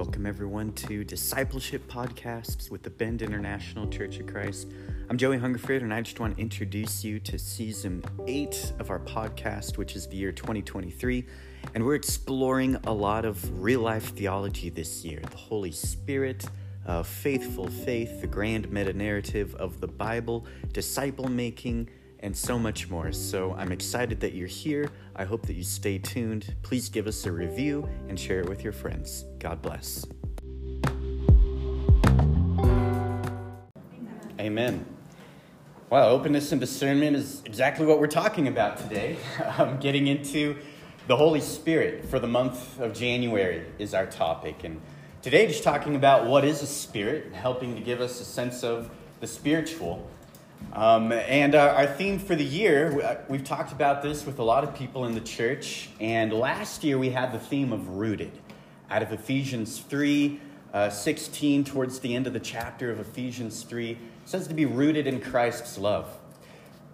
Welcome, everyone, to Discipleship Podcasts with the Bend International Church of Christ. I'm Joey Hungerford, and I just want to introduce you to season eight of our podcast, which is the year 2023. And we're exploring a lot of real life theology this year the Holy Spirit, uh, faithful faith, the grand meta narrative of the Bible, disciple making and so much more. So I'm excited that you're here. I hope that you stay tuned. Please give us a review and share it with your friends. God bless. Amen. Well, openness and discernment is exactly what we're talking about today. Um, getting into the Holy Spirit for the month of January is our topic. And today, just talking about what is a spirit, and helping to give us a sense of the spiritual. Um, and our, our, theme for the year, uh, we've talked about this with a lot of people in the church. And last year we had the theme of rooted out of Ephesians 3 uh, 16, towards the end of the chapter of Ephesians 3. It says to be rooted in Christ's love.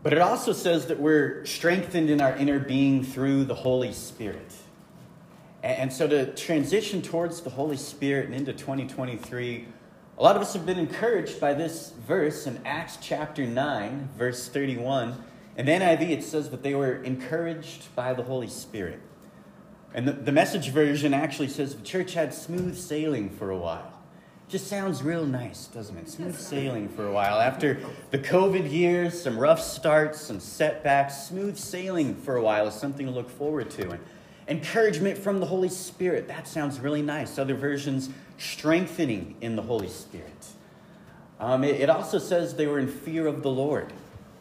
But it also says that we're strengthened in our inner being through the Holy Spirit. And, and so to transition towards the Holy Spirit and into 2023, a lot of us have been encouraged by this verse in Acts chapter 9, verse 31. In the NIV, it says that they were encouraged by the Holy Spirit. And the, the message version actually says the church had smooth sailing for a while. Just sounds real nice, doesn't it? Smooth sailing for a while. After the COVID years, some rough starts, some setbacks, smooth sailing for a while is something to look forward to. And encouragement from the Holy Spirit, that sounds really nice. Other versions strengthening in the Holy Spirit. Um, it, it, also says they were in fear of the Lord.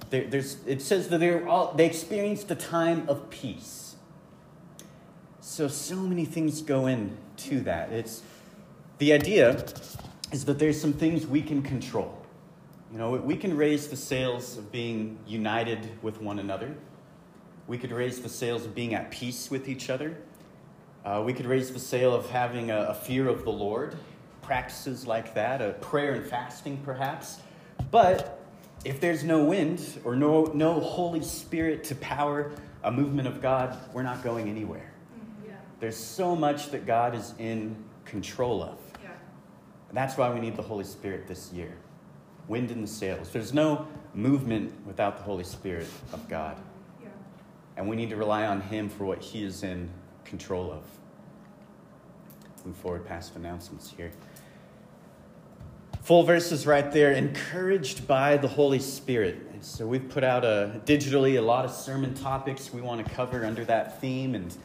There, it says that they, were all, they experienced a time of peace. So, so many things go into that. It's, the idea is that there's some things we can control. You know, we can raise the sails of being united with one another. We could raise the sails of being at peace with each other. Uh, we could raise the sail of having a, a, fear of the Lord, practices like that, a prayer and fasting perhaps. But if there's no wind or no, no Holy Spirit to power a movement of God, we're not going anywhere. Yeah. There's so much that God is in control of. Yeah. And that's why we need the Holy Spirit this year. Wind in the sails. There's no movement without the Holy Spirit of God. And we need to rely on Him for what He is in control of. Move forward past announcements here. Full verses right there, encouraged by the Holy Spirit. So we've put out a, digitally a lot of sermon topics we want to cover under that theme, and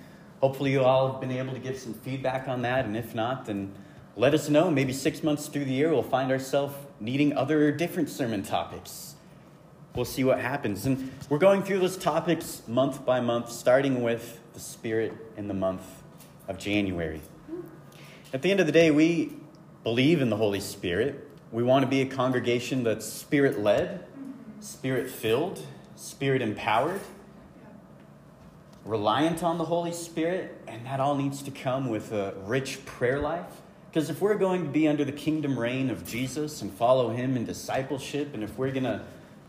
hopefully you all have been able to give some feedback on that. And if not, then let us know. Maybe six months through the year, we'll find ourselves needing other different sermon topics. We'll see what happens. And we're going through those topics month by month, starting with the Spirit in the month of January. At the end of the day, we believe in the Holy Spirit. We want to be a congregation that's spirit led, spirit filled, spirit empowered, reliant on the Holy Spirit, and that all needs to come with a rich prayer life. Because if we're going to be under the kingdom reign of Jesus and follow him in discipleship, and if we're going to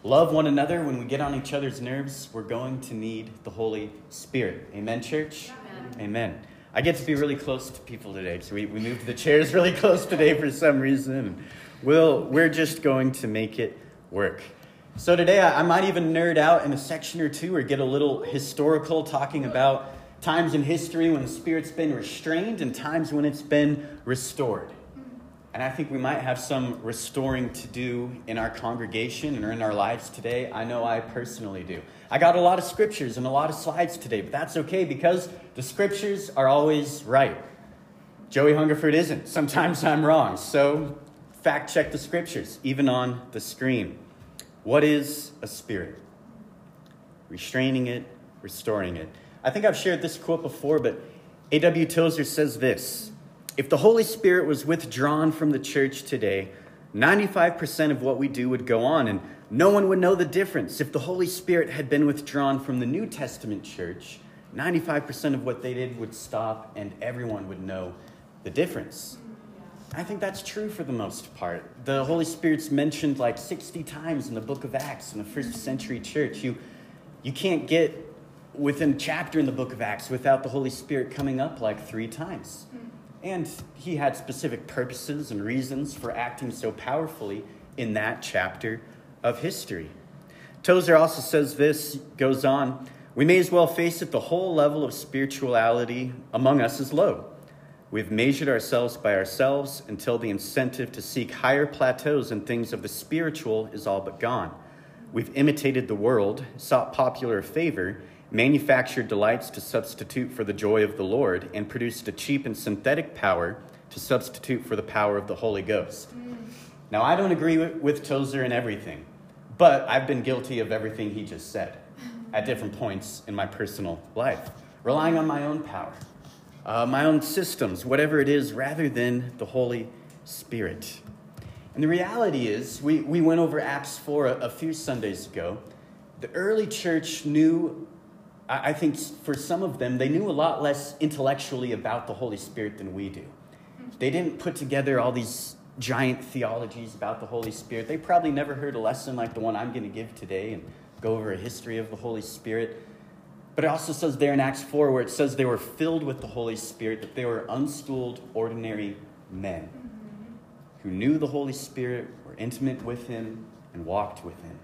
love one another when we get on each other's nerves, we're going to need the Holy Spirit. Amen, church? Amen. Amen. I get to be really close to people today, so we, we moved the chairs really close today for some reason. We'll, we're just going to make it work. So today I, I might even nerd out in a section or two or get a little historical talking about times in history when the Spirit's been restrained and times when it's been restored. And I think we might have some restoring to do in our congregation and in our lives today. I know I personally do. I got a lot of scriptures and a lot of slides today, but that's okay because the scriptures are always right. Joey Hungerford isn't. Sometimes I'm wrong. So fact check the scriptures, even on the screen. What is a spirit? Restraining it, restoring it. I think I've shared this quote before, but A.W. Tozer says this if the Holy Spirit was withdrawn from the church today, 95% of what we do would go on, and no one would know the difference. If the Holy Spirit had been withdrawn from the New Testament church, 95% of what they did would stop, and everyone would know the difference. I think that's true for the most part. The Holy Spirit's mentioned like 60 times in the book of Acts in the first century church. You, you can't get within a chapter in the book of Acts without the Holy Spirit coming up like three times. And he had specific purposes and reasons for acting so powerfully in that chapter of history. Tozer also says this, goes on, we may as well face it the whole level of spirituality among us is low. We've measured ourselves by ourselves until the incentive to seek higher plateaus and things of the spiritual is all but gone. We've imitated the world, sought popular favor, manufactured delights to substitute for the joy of the Lord, and produced a cheap and synthetic power to substitute for the power of the Holy Ghost. Now, I don't agree with, Tozer in everything, but I've been guilty of everything he just said at different points in my personal life, relying on my own power, uh, my own systems, whatever it is, rather than the Holy Spirit. And the reality is, we, we went over Acts 4 a, a few Sundays ago. The early church knew, I, think for some of them, they knew a lot less intellectually about the Holy Spirit than we do. They didn't put together all these giant theologies about the Holy Spirit. They probably never heard a lesson like the one I'm going to give today and go over a history of the Holy Spirit. But it also says there in Acts 4, where it says they were filled with the Holy Spirit, that they were unschooled, ordinary men mm-hmm. who knew the Holy Spirit, were intimate with Him, and walked with Him.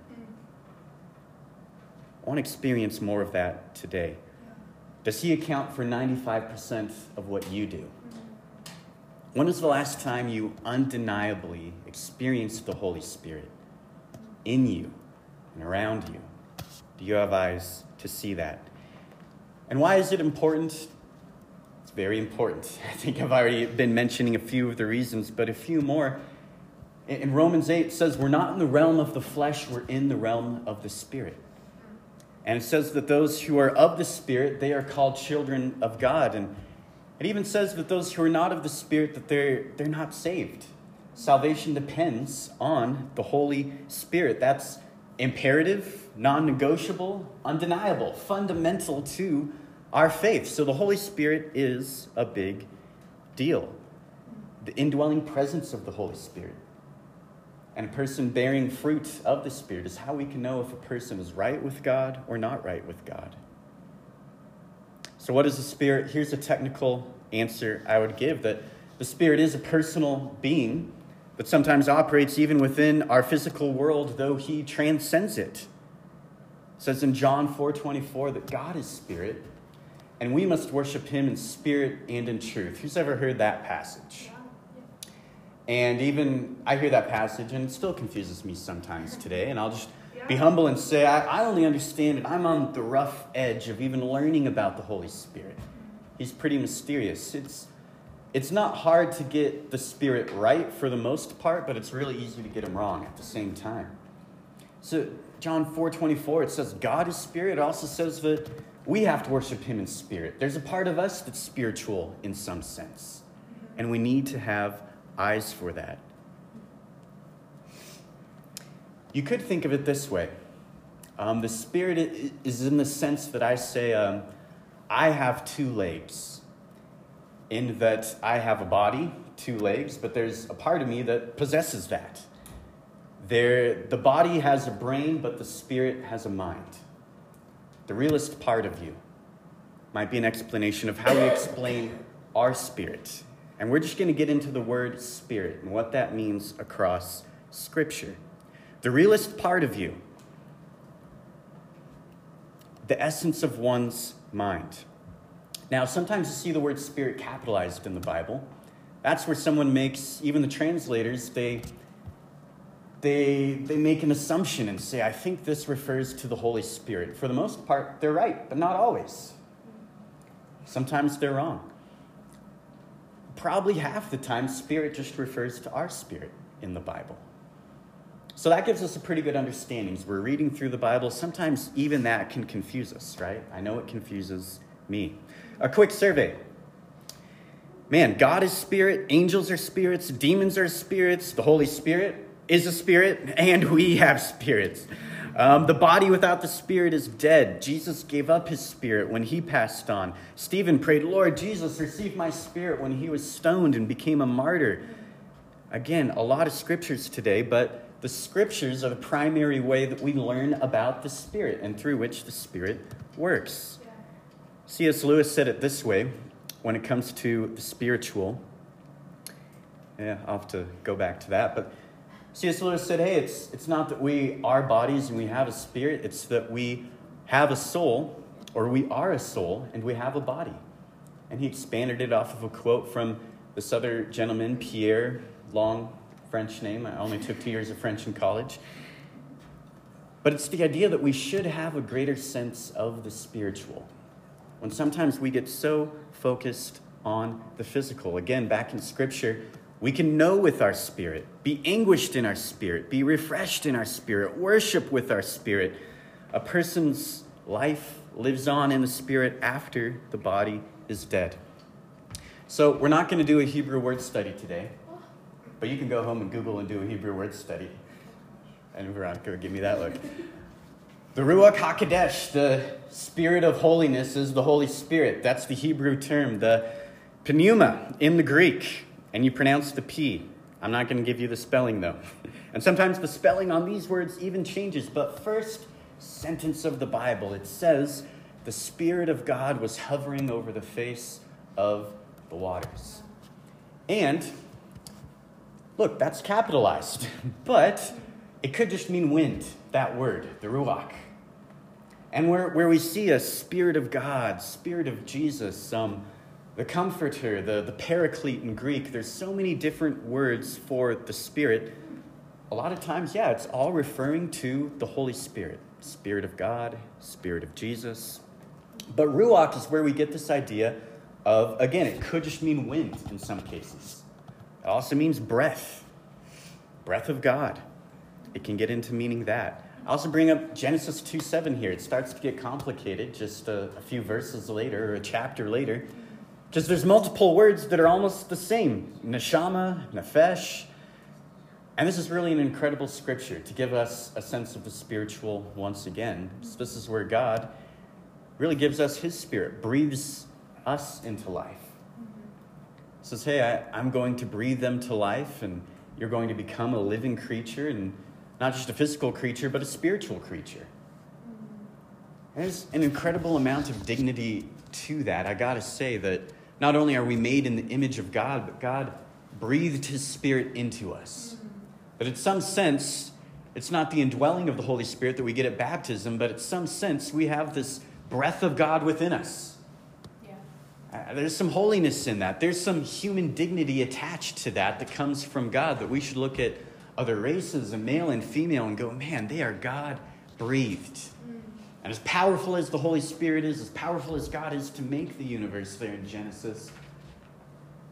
I want to experience more of that today. Does He account for 95% of what you do? When was the last time you undeniably experienced the Holy Spirit in you and around you? Do you have eyes to see that? And why is it important? It's very important. I think I've already been mentioning a few of the reasons, but a few more. In Romans 8, it says, We're not in the realm of the flesh, we're in the realm of the Spirit. And it says that those who are of the Spirit, they are called children of God. And it even says that those who are not of the Spirit, that they're, they're not saved. Salvation depends on the Holy Spirit. That's imperative, non negotiable, undeniable, fundamental to our faith. So the Holy Spirit is a big deal. The indwelling presence of the Holy Spirit and a person bearing fruit of the Spirit is how we can know if a person is right with God or not right with God. So, what is the Spirit? Here's a technical answer I would give that the Spirit is a personal being that sometimes operates even within our physical world, though He transcends it. it says in John 4:24 that God is Spirit, and we must worship Him in spirit and in truth. Who's ever heard that passage? And even I hear that passage, and it still confuses me sometimes today, and I'll just be humble and say, I, I only understand it. I'm on the rough edge of even learning about the Holy Spirit. He's pretty mysterious. It's, it's not hard to get the Spirit right for the most part, but it's really easy to get him wrong at the same time. So, John 4 24, it says, God is spirit. It also says that we have to worship him in spirit. There's a part of us that's spiritual in some sense, and we need to have eyes for that. You could think of it this way um, the Spirit is in the sense that I say, um, I have two legs, in that I have a body, two legs, but there's a part of me that possesses that. There, the body has a brain, but the spirit has a mind. The realest part of you might be an explanation of how we explain our spirit. And we're just going to get into the word spirit and what that means across Scripture the realest part of you, the essence of one's mind. Now, sometimes you see the word spirit capitalized in the Bible. That's where someone makes, even the translators, they, they, they make an assumption and say, I think this refers to the Holy Spirit. For the most part, they're right, but not always. Sometimes they're wrong. Probably half the time, spirit just refers to our spirit in the Bible. So that gives us a pretty good understanding. As we're reading through the Bible, sometimes even that can confuse us, right? I know it confuses me. A quick survey. Man, God is spirit, angels are spirits, demons are spirits, the Holy Spirit is a spirit, and we have spirits. Um, the body without the spirit is dead. Jesus gave up his spirit when he passed on. Stephen prayed, Lord Jesus, receive my spirit when he was stoned and became a martyr. Again, a lot of scriptures today, but the scriptures are the primary way that we learn about the Spirit and through which the Spirit works. C.S. Lewis said it this way when it comes to the spiritual. Yeah, I'll have to go back to that. But C.S. Lewis said, hey, it's, it's not that we are bodies and we have a spirit, it's that we have a soul, or we are a soul, and we have a body. And he expanded it off of a quote from this other gentleman, Pierre, long French name. I only took two years of French in college. But it's the idea that we should have a greater sense of the spiritual. When sometimes we get so focused on the physical. Again, back in Scripture, we can know with our spirit, be anguished in our spirit, be refreshed in our spirit, worship with our spirit. A person's life lives on in the spirit after the body is dead. So, we're not going to do a Hebrew word study today, but you can go home and Google and do a Hebrew word study. And Veronica would give me that look. The Ruach HaKodesh, the Spirit of holiness, is the Holy Spirit. That's the Hebrew term. The pneuma in the Greek and you pronounce the P. I'm not going to give you the spelling though. And sometimes the spelling on these words even changes. But first sentence of the Bible, it says, The Spirit of God was hovering over the face of the waters. And look, that's capitalized, but it could just mean wind, that word, the Ruach. And where, where we see a Spirit of God, Spirit of Jesus, um, the comforter, the, the paraclete in Greek, there's so many different words for the Spirit. A lot of times, yeah, it's all referring to the Holy Spirit Spirit of God, Spirit of Jesus. But Ruach is where we get this idea of, again, it could just mean wind in some cases. It also means breath, breath of God. It can get into meaning that. I also bring up Genesis 2 7 here. It starts to get complicated just a, a few verses later or a chapter later. Because there's multiple words that are almost the same neshama, nefesh. And this is really an incredible scripture to give us a sense of the spiritual once again. So this is where God really gives us his spirit, breathes us into life. Says, hey, I, I'm going to breathe them to life, and you're going to become a living creature, and not just a physical creature, but a spiritual creature. There's an incredible amount of dignity to that. I got to say that not only are we made in the image of God, but God breathed his spirit into us. But in some sense, it's not the indwelling of the Holy Spirit that we get at baptism, but in some sense, we have this breath of God within us. Yeah. Uh, there's some holiness in that. There's some human dignity attached to that that comes from God that we should look at other races, a male and female, and go, man, they are God breathed. And as powerful as the Holy Spirit is, as powerful as God is to make the universe there in Genesis,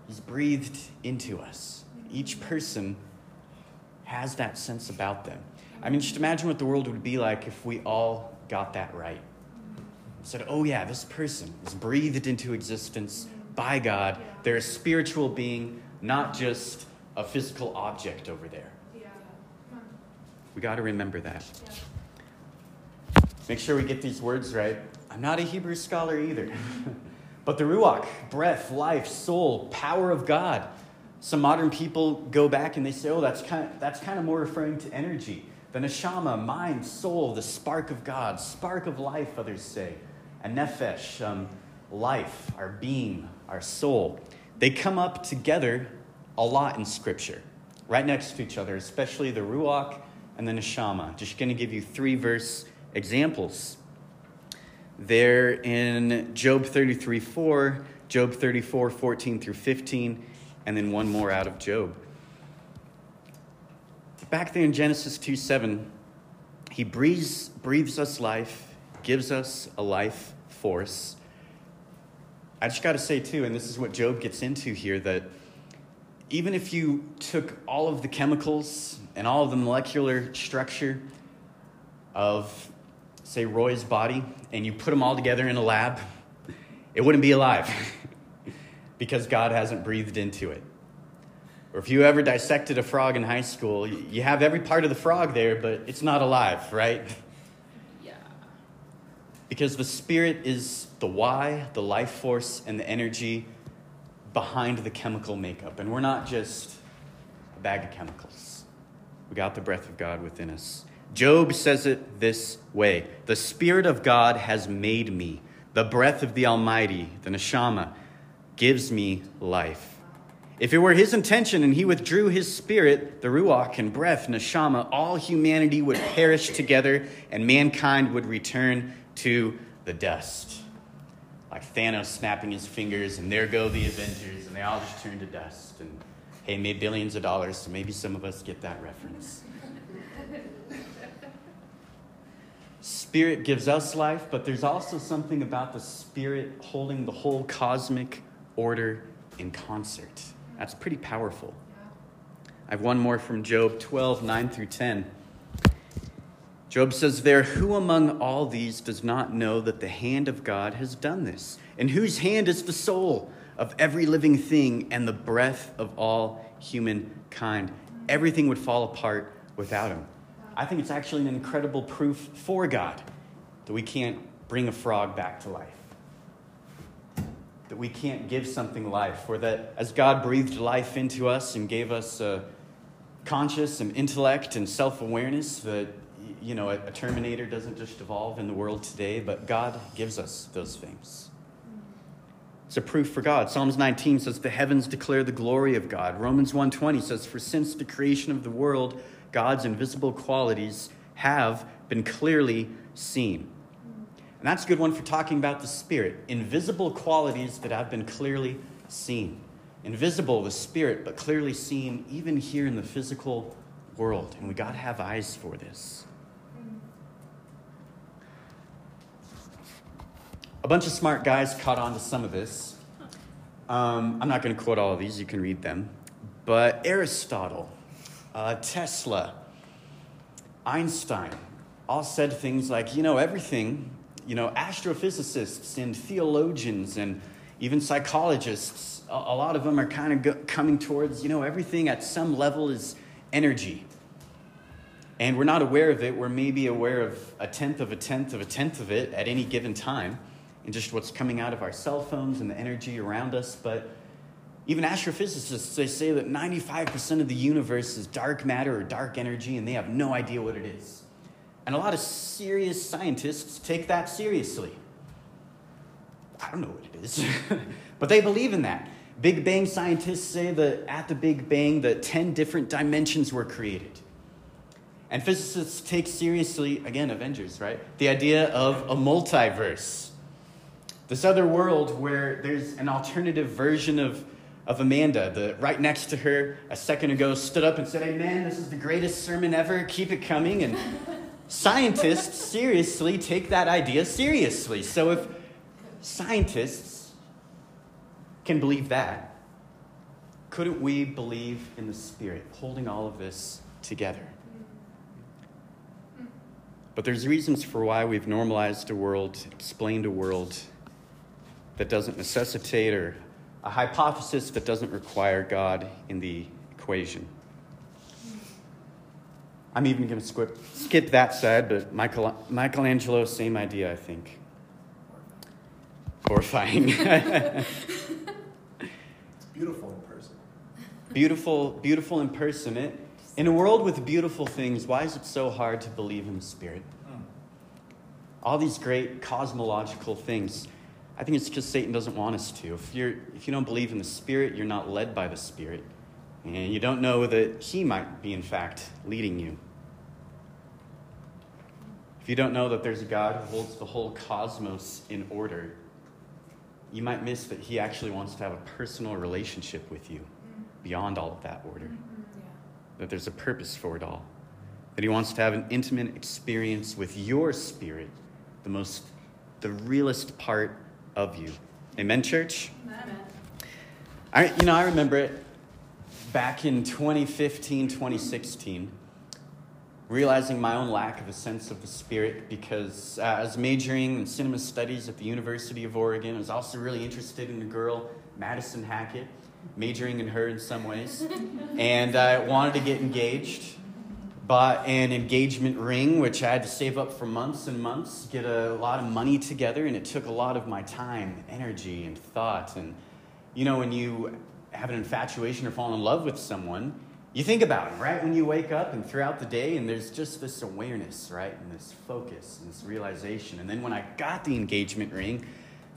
He's breathed into us. Each person has that sense about them. I mean, just imagine what the world would be like if we all got that right. Said, oh, yeah, this person is breathed into existence by God. They're a spiritual being, not just a physical object over there. We got to remember that. Make sure we get these words right. I'm not a Hebrew scholar either. but the Ruach, breath, life, soul, power of God. Some modern people go back and they say, oh, that's kind of, that's kind of more referring to energy. The neshama, mind, soul, the spark of God, spark of life, others say. And nefesh, um, life, our being, our soul. They come up together a lot in Scripture, right next to each other, especially the Ruach and the neshama. Just going to give you three verse examples. They're in Job 33 4, Job 34 14 through 15, and then one more out of Job. Back there in Genesis 2 7, he breathes, breathes us life, gives us a life force. I just got to say, too, and this is what Job gets into here, that even if you took all of the chemicals and all of the molecular structure of say, Roy's body, and you put them all together in a lab, it wouldn't be alive because God hasn't breathed into it. Or if you ever dissected a frog in high school, you have every part of the frog there, but it's not alive, right? Yeah. Because the spirit is the why, the life force, and the energy behind the chemical makeup. And we're not just a bag of chemicals, we got the breath of God within us. Job says it this way The Spirit of God has made me, the breath of the Almighty, the neshama. gives me life. If it were his intention and he withdrew his spirit, the Ruach and breath, Neshama, all humanity would perish together and mankind would return to the dust. Like Thanos snapping his fingers, and there go the Avengers, and they all just turn to dust. And hey, made billions of dollars, so maybe some of us get that reference. Spirit gives us life, but there's also something about the Spirit holding the whole cosmic order in concert. That's pretty powerful. I have one more from Job 12, 9 through 10. Job says there, Who among all these does not know that the hand of God has done this? And whose hand is the soul of every living thing and the breath of all humankind? Everything would fall apart without him. I think it's actually an incredible proof for God that we can't bring a frog back to life that we can't give something life, or that as God breathed life into us and gave us a conscious and intellect and self awareness, that you know a, a Terminator doesn't just evolve in the world today, but God gives us those things. It's a proof for God. Psalms 19 says, The heavens declare the glory of God. Romans 1.20 says, For since the creation of the world, God's invisible qualities have been clearly seen and that's a good one for talking about the Spirit. Invisible qualities that have been clearly seen. Invisible, the Spirit, but clearly seen even here in the physical world. And we got to have eyes for this. A bunch of smart guys caught on to some of this. Um, I'm not going to quote all of these, you can read them. But Aristotle, uh, Tesla, Einstein all said things like, you know, everything you know, astrophysicists and theologians and even psychologists, a, a lot of them are kind of go- coming towards, you know, everything at some level is energy. And we're not aware of it. We're maybe aware of a tenth of a tenth of a tenth of it at any given time, and just what's coming out of our cell phones and the energy around us. But even astrophysicists, they say that 95% of the universe is dark matter or dark energy, and they have no idea what it is. And a lot of serious scientists take that seriously. I don't know what it is, but they believe in that. Big Bang scientists say that at the Big Bang, the 10 different dimensions were created. And physicists take seriously, again, Avengers, right? The idea of a multiverse. This other world where there's an alternative version of, of Amanda, the right next to her a second ago stood up and said, man, this is the greatest sermon ever, keep it coming. And scientists seriously take that idea seriously. So if scientists can believe that, couldn't we believe in the Spirit holding all of this together? But there's reasons for why we've normalized a world, explained a world that doesn't necessitate or a hypothesis that doesn't require God in the equation. I'm even going to skip, skip that side, but Michael, Michelangelo, same idea, I think. Horrifying. it's beautiful in person. Beautiful, beautiful in person. It, in a world with beautiful things, why is it so hard to believe in the Spirit? Hmm. All these great cosmological things. I think it's because Satan doesn't want us to. If, you're, if you don't believe in the Spirit, you're not led by the Spirit. And you don't know that He might be, in fact, leading you. If you don't know that there's a God who holds the whole cosmos in order, you might miss that He actually wants to have a personal relationship with you beyond all of that order. Mm-hmm. Yeah. That there's a purpose for it all. That He wants to have an intimate experience with your spirit, the most, the realest part of you. Amen, church? Amen. I, you know, I remember it back in 2015, 2016 realizing my own lack of a sense of the spirit because uh, I was majoring in cinema studies at the University of Oregon. I was also really interested in a girl, Madison Hackett, majoring in her in some ways. and I wanted to get engaged. Bought an engagement ring, which I had to save up for months and months, get a lot of money together, and it took a lot of my time, energy, and thought. And you know, when you have an infatuation or fall in love with someone, you think about them, right? When you wake up and throughout the day, and there's just this awareness, right? And this focus and this realization. And then when I got the engagement ring,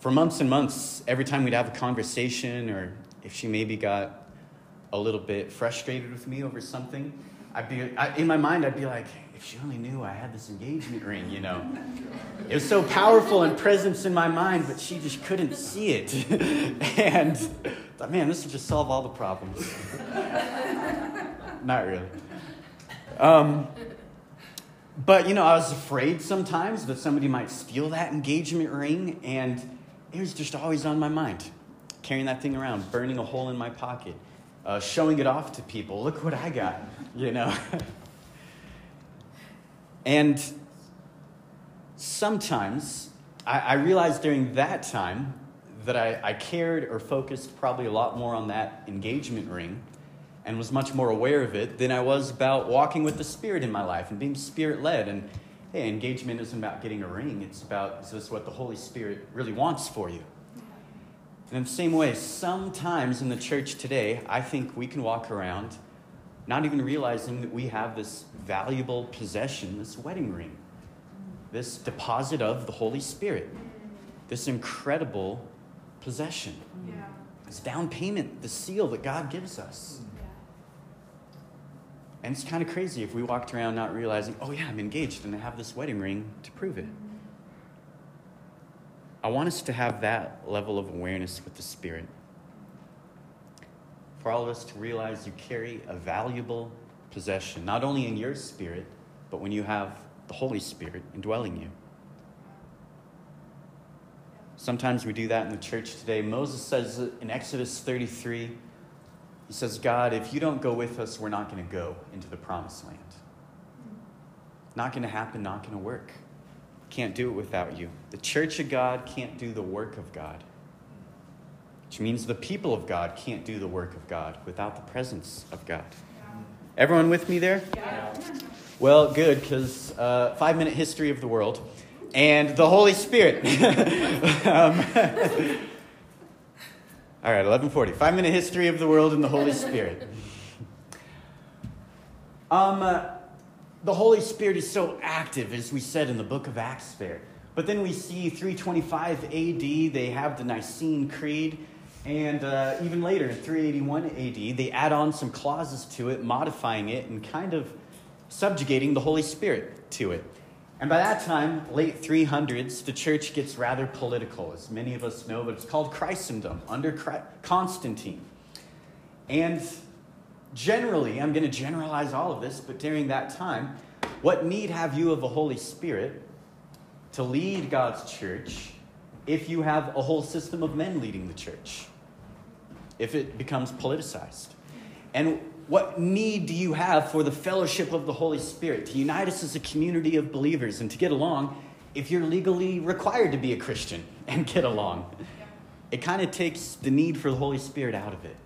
for months and months, every time we'd have a conversation, or if she maybe got a little bit frustrated with me over something, I'd be, I, in my mind, I'd be like, if she only knew I had this engagement ring, you know. It was so powerful and presence in my mind, but she just couldn't see it. and thought, man, this will just solve all the problems. Not really. Um, but, you know, I was afraid sometimes that somebody might steal that engagement ring, and it was just always on my mind. Carrying that thing around, burning a hole in my pocket, uh, showing it off to people. Look what I got, you know. and sometimes I, I, realized during that time that I, I cared or focused probably a lot more on that engagement ring and was much more aware of it than I was about walking with the Spirit in my life and being Spirit led. And hey, engagement isn't about getting a ring, it's about is this what the Holy Spirit really wants for you? And in the same way, sometimes in the church today, I think we can walk around not even realizing that we have this valuable possession, this wedding ring, this deposit of the Holy Spirit, this incredible possession, yeah. this down payment, the seal that God gives us. And it's kind of crazy if we walked around not realizing, oh, yeah, I'm engaged and I have this wedding ring to prove it. I want us to have that level of awareness with the Spirit. For all of us to realize you carry a valuable possession, not only in your spirit, but when you have the Holy Spirit indwelling you. Sometimes we do that in the church today. Moses says in Exodus 33, he says, God, if you don't go with us, we're not going to go into the promised land. Not going to happen, not going to work. Can't do it without you. The church of God can't do the work of God, which means the people of God can't do the work of God without the presence of God. Everyone with me there? Yeah. Well, good, because uh, five minute history of the world and the Holy Spirit. um, all right, 1140. Five minute history of the world and the Holy Spirit. Um, uh, the Holy Spirit is so active, as we said in the book of Acts there. But then we see 325 AD, they have the Nicene Creed. And uh, even later, in 381 AD, they add on some clauses to it, modifying it, and kind of subjugating the Holy Spirit to it. And by that time, late 300s, the church gets rather political, as many of us know, but it's called Christendom under Constantine. And generally, I'm going to generalize all of this, but during that time, what need have you of the Holy Spirit to lead God's church if you have a whole system of men leading the church? If it becomes politicized? And what need do you have for the fellowship of the Holy Spirit to unite us as a community of believers and to get along if you're legally required to be a Christian and get along? It kind of takes the need for the Holy Spirit out of it, it,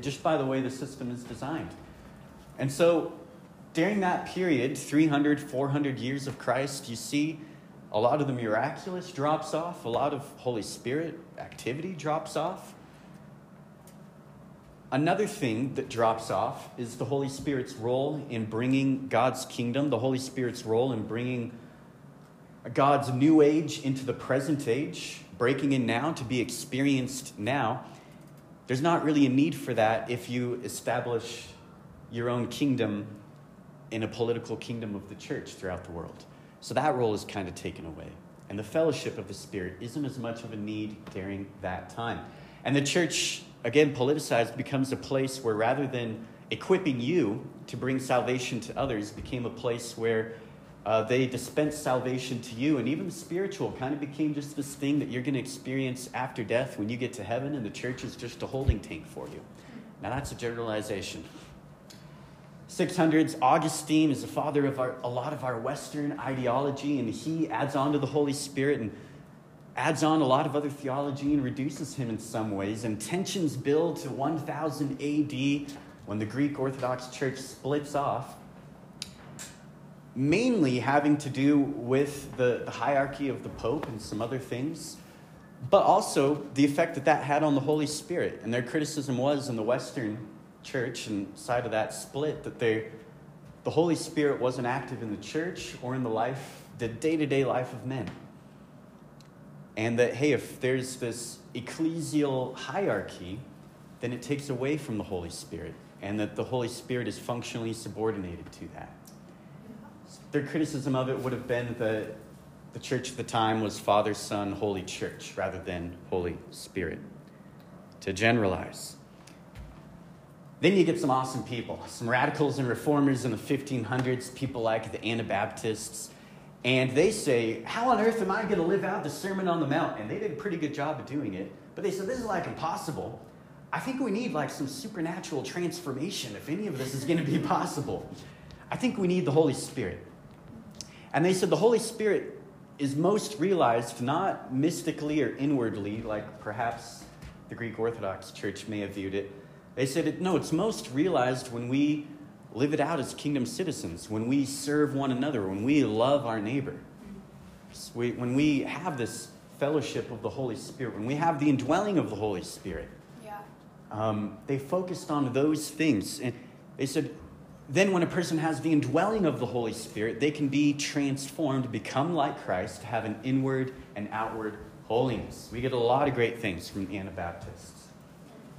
just by the way the system is designed. And so during that period, 300, 400 years of Christ, you see a lot of the miraculous drops off, a lot of Holy Spirit activity drops off. Another thing that drops off is the Holy Spirit's role in bringing God's kingdom, the Holy Spirit's role in bringing God's new age into the present age, breaking in now to be experienced now. There's not really a need for that if you establish your own kingdom in a political kingdom of the church throughout the world. So that role is kind of taken away. And the fellowship of the Spirit isn't as much of a need during that time. And the church again, politicized becomes a place where rather than equipping you to bring salvation to others, became a place where uh, they dispense salvation to you. And even spiritual kind of became just this thing that you're going to experience after death when you get to heaven, and the church is just a holding tank for you. Now, that's a generalization. 600s, Augustine is the father of our, a lot of our Western ideology, and he adds on to the Holy Spirit and adds on a lot of other theology and reduces him in some ways. And tensions build to 1000 AD when the Greek Orthodox Church splits off, mainly having to do with the, the hierarchy of the Pope and some other things, but also the effect that that had on the Holy Spirit. And their criticism was in the Western church and side of that split that they, the Holy Spirit wasn't active in the church or in the life, the day to day life of men. And that, hey, if there's this ecclesial hierarchy, then it takes away from the Holy Spirit, and that the Holy Spirit is functionally subordinated to that. Their criticism of it would have been that the church at the time was Father, Son, Holy Church, rather than Holy Spirit, to generalize. Then you get some awesome people, some radicals and reformers in the 1500s, people like the Anabaptists. And they say, How on earth am I going to live out the Sermon on the Mount? And they did a pretty good job of doing it. But they said, This is like impossible. I think we need like some supernatural transformation if any of this is going to be possible. I think we need the Holy Spirit. And they said the Holy Spirit is most realized not mystically or inwardly, like perhaps the Greek Orthodox Church may have viewed it, they said, it, no, it's most realized when we live it out as kingdom citizens, when we serve one another, when we love our neighbor. We, when we have this fellowship of the Holy Spirit, when we have the indwelling of the Holy Spirit. Yeah. Um, they focused on those things. And they said, then when a person has the indwelling of the Holy Spirit, they can be transformed, become like Christ, have an inward and outward holiness. We get a lot of great things from Anabaptists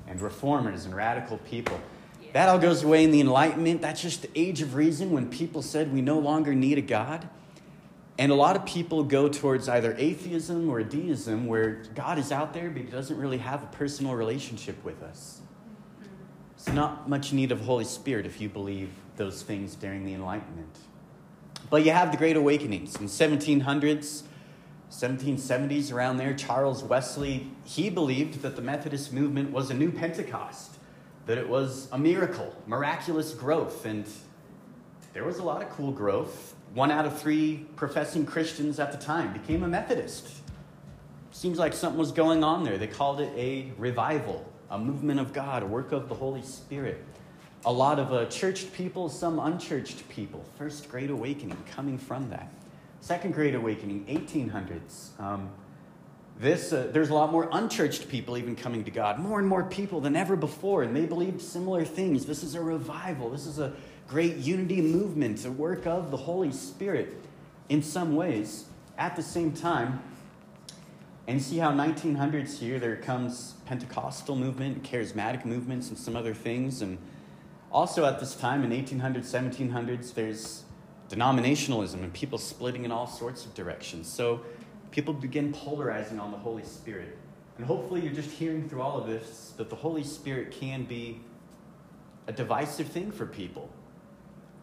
and reformers and radical people. That all goes away in the Enlightenment. That's just the age of reason when people said we no longer need a God. And a lot of people go towards either atheism or deism, where God is out there, but He doesn't really have a personal relationship with us. Not much need of Holy Spirit if you believe those things during the Enlightenment. But you have the Great Awakenings. In 1700s, 1770s, around there, Charles Wesley, he believed that the Methodist movement was a new Pentecost, that it was a miracle, miraculous growth. And there was a lot of cool growth. One out of three professing Christians at the time became a Methodist. Seems like something was going on there. They called it a revival, a movement of God, a work of the Holy Spirit. A lot of uh, churched people, some unchurched people. First Great Awakening coming from that. Second Great Awakening, 1800s. Um, this, uh, there's a lot more unchurched people even coming to God, more and more people than ever before, and they believe similar things. This is a revival. This is a great unity movement, a work of the Holy Spirit in some ways. At the same time, and see how 1900s here there comes Pentecostal movement, charismatic movements, and some other things, and also at this time in 1800s, 1700s, there's denominationalism and people splitting in all sorts of directions. So people begin polarizing on the Holy Spirit. And hopefully, you're just hearing through all of this that the Holy Spirit can be a divisive thing for people.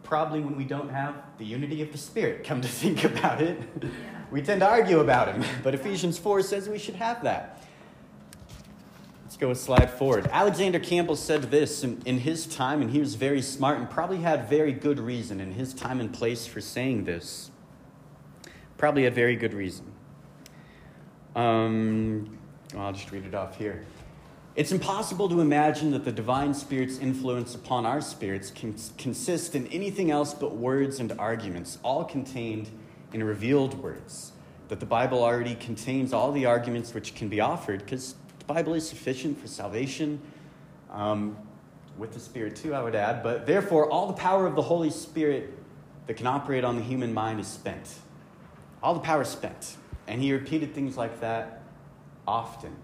Probably when we don't have the unity of the Spirit, come to think about it. We tend to argue about him, but Ephesians 4 says we should have that. Let's go a slide forward. Alexander Campbell said this in, in, his time, and he was very smart and probably had very good reason in his time and place for saying this. Probably had very good reason. Um, I'll just read it off here. It's impossible to imagine that the divine spirit's influence upon our spirits can consist in anything else but words and arguments, all contained in revealed words. That the Bible already contains all the arguments which can be offered, because the Bible is sufficient for salvation, um, with the Spirit too, I would add. But therefore, all the power of the Holy Spirit that can operate on the human mind is spent. All the power is spent. And he repeated things like that often,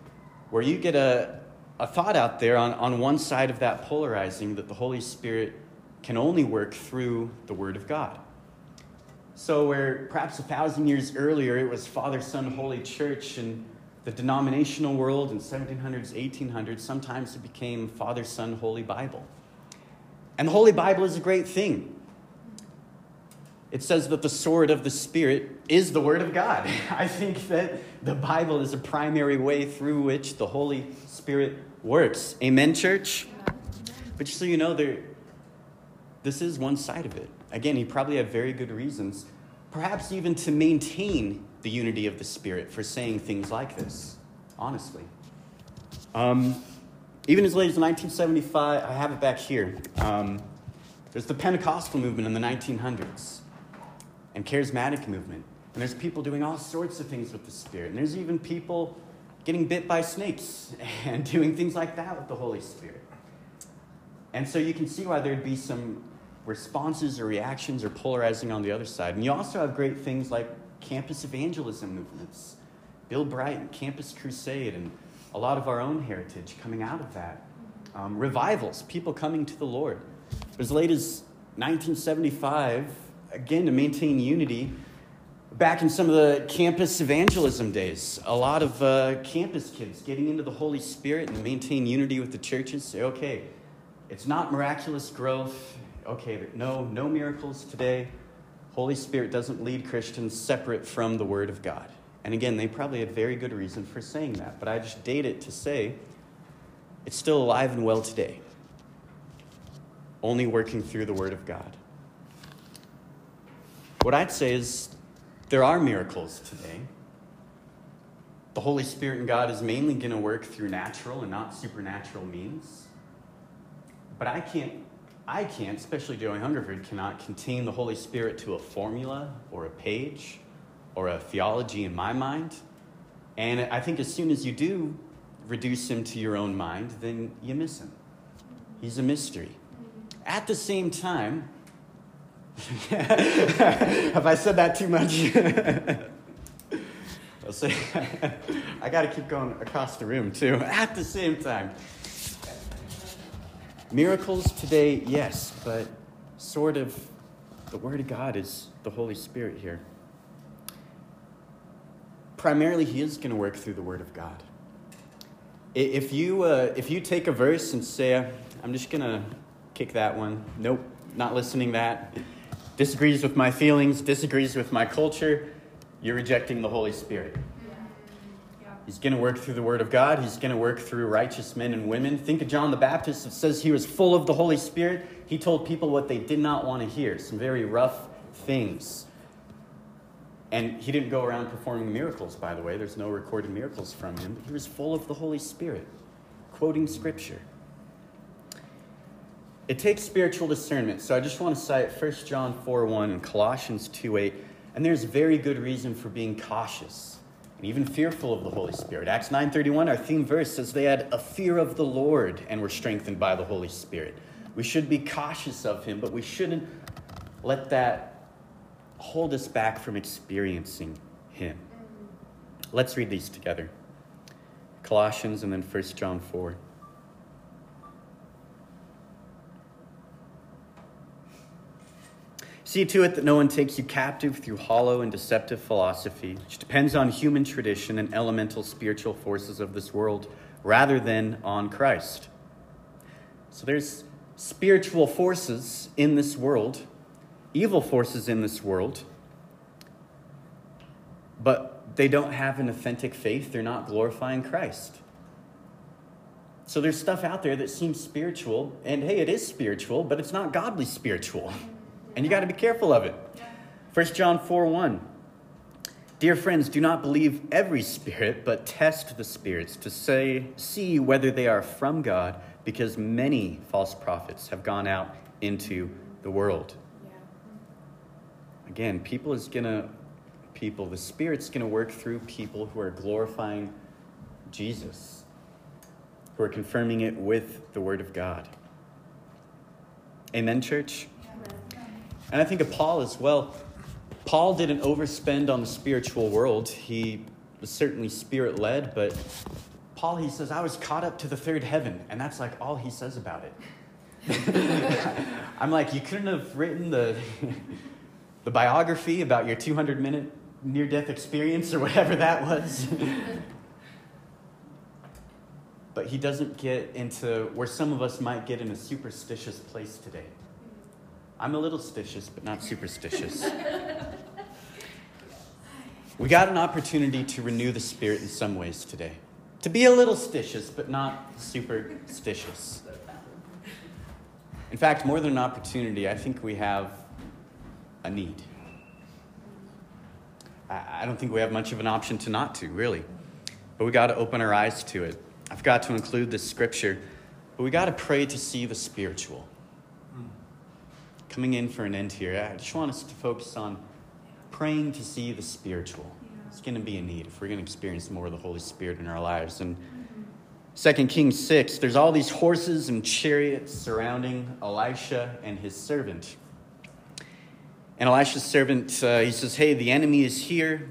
where you get a, a thought out there on, on one side of that polarizing that the Holy Spirit can only work through the Word of God. So, where perhaps a thousand years earlier it was Father, Son, Holy Church, and the denominational world in 1700s, 1800s, sometimes it became Father, Son, Holy Bible. And the Holy Bible is a great thing. It says that the sword of the Spirit is the Word of God. I think that the Bible is a primary way through which the Holy Spirit works. Amen, church? But just so you know, there, this is one side of it. Again, he probably had very good reasons, perhaps even to maintain the unity of the Spirit for saying things like this, honestly. Um, even as late as 1975, I have it back here. Um, there's the Pentecostal movement in the 1900s and charismatic movement. And there's people doing all sorts of things with the Spirit. And there's even people getting bit by snakes and doing things like that with the Holy Spirit. And so you can see why there'd be some responses or reactions are polarizing on the other side. And you also have great things like campus evangelism movements Bill Bright, and Campus Crusade, and a lot of our own heritage coming out of that. Um, revivals, people coming to the Lord. As late as 1975, again, to maintain unity, back in some of the campus evangelism days, a lot of uh, campus kids getting into the Holy Spirit and maintain unity with the churches say, okay, it's not miraculous growth. Okay, no, no miracles today. Holy Spirit doesn't lead Christians separate from the Word of God. And again, they probably had very good reason for saying that, but I just date it to say it's still alive and well today, only working through the Word of God. What I'd say is there are miracles today. The Holy Spirit and God is mainly going to work through natural and not supernatural means. But I can't, I can't, especially Joey Hungerford, cannot contain the Holy Spirit to a formula or a page or a theology in my mind. And I think as soon as you do reduce him to your own mind, then you miss him. He's a mystery. At the same time, have I said that too much? I'll say, I got to keep going across the room too. At the same time, miracles today, yes, but sort of the Word of God is the Holy Spirit here. Primarily he is going to work through the word of god. If you uh, if you take a verse and say i'm just going to kick that one nope not listening that. Disagrees with my feelings disagrees with my culture you're rejecting the holy spirit He's going to work through the Word of God. He's going to work through righteous men and women. Think of John the Baptist. It says he was full of the Holy Spirit. He told people what they did not want to hear, some very rough things. And he didn't go around performing miracles, by the way. There's no recorded miracles from him. but He was full of the Holy Spirit, quoting scripture. It takes spiritual discernment. So I just want to cite 1 John 4 1 and Colossians 2 8. And there's very good reason for being cautious and even fearful of the Holy Spirit. Acts 9:31, our theme verse says they had a fear of the Lord and were strengthened by the Holy Spirit. We should be cautious of him, but we shouldn't let that hold us back from experiencing Him. Let's read these together Colossians and then 1 John 4. See to it that no one takes you captive through hollow and deceptive philosophy, which depends on human tradition and elemental spiritual forces of this world, rather than on Christ. So there's spiritual forces in this world evil forces in this world, but they don't have an authentic faith. They're not glorifying Christ. So there's stuff out there that seems spiritual, and hey, it is spiritual, but it's not godly spiritual. And you got to be careful of it. 1 John 4 1. Dear friends, do not believe every spirit, but test the spirits to say, see whether they are from God, because many false prophets have gone out into the world. Again, people is going to, people, the Spirit's going to work through people who are glorifying Jesus, who are confirming it with the Word of God. Amen, church? And I think of Paul as well. Paul didn't overspend on the spiritual world. He was certainly spirit led, but Paul, he says, I was caught up to the third heaven. And that's like all he says about it. I'm like, you couldn't have written the the biography about your 200 minute near death experience or whatever that was. but he doesn't get into where some of us might get in a superstitious place today. I'm a little stitious, but not superstitious. we got an opportunity to renew the spirit in some ways today. To be a little stitious, but not superstitious. In fact, more than an opportunity, I think we have a need. I don't think we have much of an option to not to, really. But we got to open our eyes to it. I've got to include this scripture, but we got to pray to see the spiritual. Coming in for an end here, I just want us to focus on praying to see the spiritual. It's going to be a need if we're going to experience more of the Holy Spirit in our lives. And Second Kings 6, there's all these horses and chariots surrounding Elisha and his servant. And Elisha's servant, uh, he says, Hey, the enemy is here.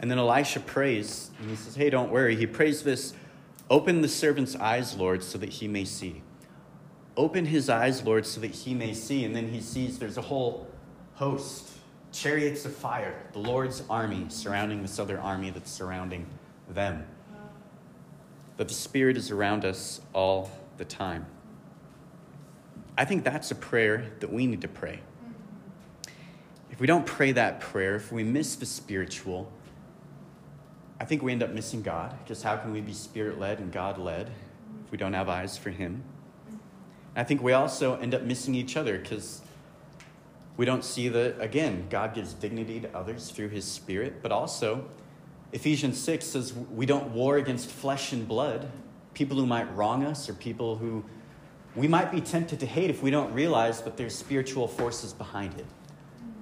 And then Elisha prays, and he says, Hey, don't worry. He prays this Open the servant's eyes, Lord, so that he may see. Open his eyes, Lord, so that he may see. And then he sees there's a whole host, chariots of fire, the Lord's army surrounding this other army that's surrounding them. That the Spirit is around us all the time. I think that's a prayer that we need to pray. If we don't pray that prayer, if we miss the spiritual, I think we end up missing God. Because how can we be spirit led and God led if we don't have eyes for Him? I think we also end up missing each other because we don't see that, again, God gives dignity to others through His Spirit, but also Ephesians 6 says we don't war against flesh and blood, people who might wrong us or people who we might be tempted to hate if we don't realize that there's spiritual forces behind it.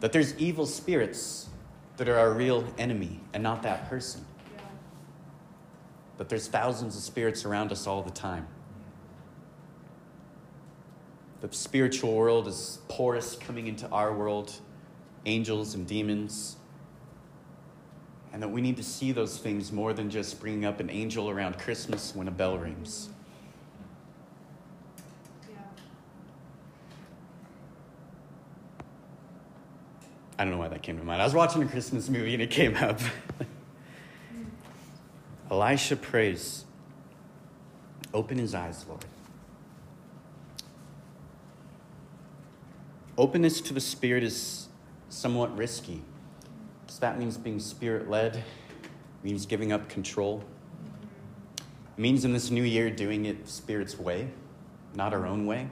That there's evil spirits that are our real enemy and not that person. That there's thousands of spirits around us all the time. The spiritual world is porous coming into our world, angels and demons. And that we need to see those things more than just bringing up an angel around Christmas when a bell rings. I don't know why that came to mind. I was watching a Christmas movie and it came up. Elisha prays, Open his eyes, Lord. Openness to the Spirit is somewhat risky. Because that means being spirit led, means giving up control. It means in this new year doing it Spirit's way, not our own way.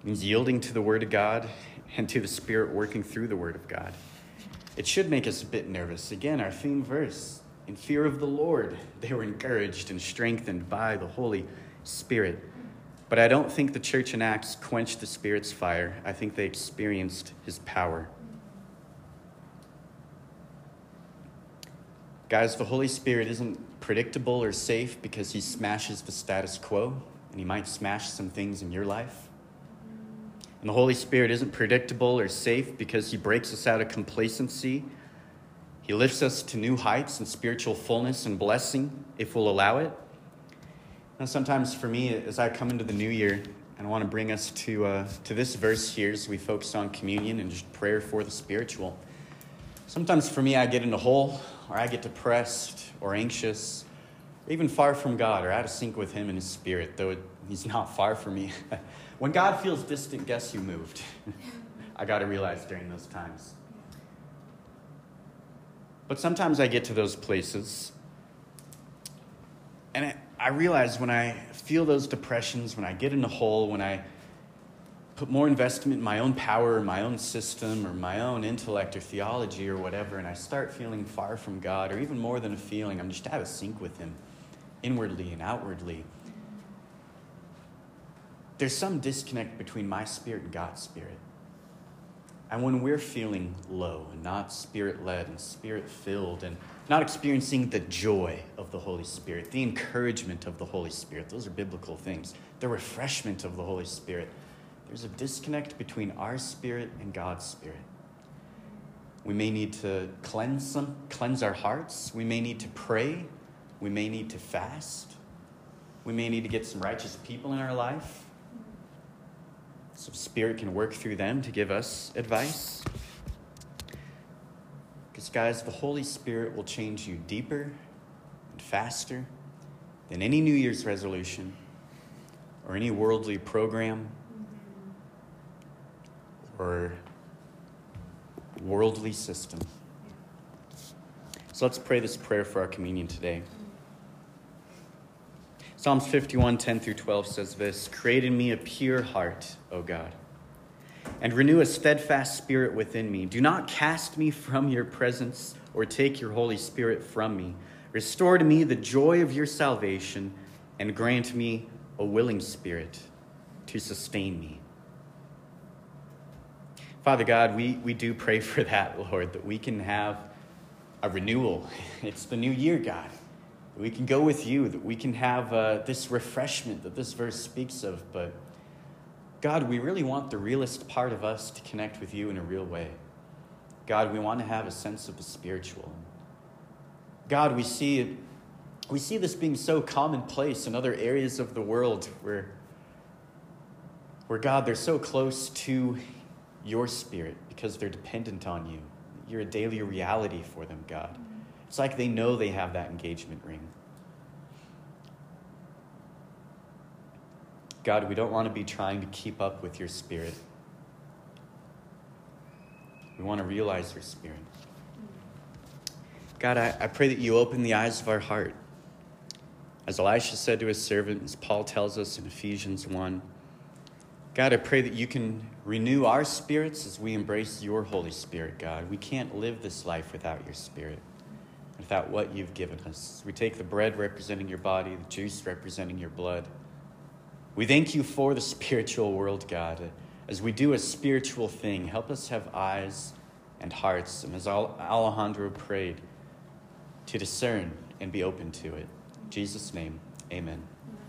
It means yielding to the Word of God and to the Spirit working through the Word of God. It should make us a bit nervous. Again, our theme verse in fear of the Lord, they were encouraged and strengthened by the Holy Spirit. But I don't think the church in Acts quenched the Spirit's fire. I think they experienced his power. Guys, the Holy Spirit isn't predictable or safe because he smashes the status quo, and he might smash some things in your life. And the Holy Spirit isn't predictable or safe because He breaks us out of complacency. He lifts us to new heights and spiritual fullness and blessing if we'll allow it. And sometimes for me, as I come into the new year, and I want to bring us to, uh, to this verse here as we focus on communion and just prayer for the spiritual. Sometimes for me, I get in a hole, or I get depressed, or anxious, or even far from God, or out of sync with Him and His Spirit, though it, He's not far from me. When God feels distant, guess who moved? I got to realize during those times. But sometimes I get to those places, and I, I realize when I feel those depressions, when I get in a hole, when I put more investment in my own power or my own system or my own intellect or theology or whatever, and I start feeling far from God, or even more than a feeling, I'm just out of sync with Him inwardly and outwardly there's some disconnect between my spirit and God's spirit. And when we're feeling low and not spirit led and spirit filled and not experiencing the joy of the Holy Spirit, the encouragement of the Holy Spirit, those are biblical things, the refreshment of the Holy Spirit, there's a disconnect between our spirit and God's spirit. We may need to cleanse some, cleanse our hearts. We may need to pray. We may need to fast. We may need to get some righteous people in our life so Spirit can work through them to give us advice. Because, guys, the Holy Spirit will change you deeper and faster than any New Year's resolution or any worldly program or worldly system. So let's pray this prayer for our communion today. Psalms 51, 10 through 12 says this Create in me a pure heart, O God, and renew a steadfast spirit within me. Do not cast me from your presence or take your Holy Spirit from me. Restore to me the joy of your salvation and grant me a willing spirit to sustain me. Father God, we, we do pray for that, Lord, that we can have a renewal. It's the new year, God that we can go with you, that we can have uh, this refreshment that this verse speaks of. But God, we really want the realest part of us to connect with you in a real way. God, we want to have a sense of the spiritual. God, we see, we see this being so commonplace in other areas of the world where, where, God, they're so close to your spirit because they're dependent on you. You're a daily reality for them, God. It's like they know they have that engagement ring. God, we don't want to be trying to keep up with your spirit. We want to realize your spirit. God, I, I pray that you open the eyes of our heart. As Elisha said to his servant, as Paul tells us in Ephesians 1, God, I pray that you can renew our spirits as we embrace your Holy Spirit, God. We can't live this life without your Spirit, without what you've given us. We take the bread representing your body, the juice representing your blood. We thank you for the spiritual world, God. As we do a spiritual thing, help us have eyes and hearts, and as Alejandro prayed, to discern and be open to it. In Jesus' name, amen.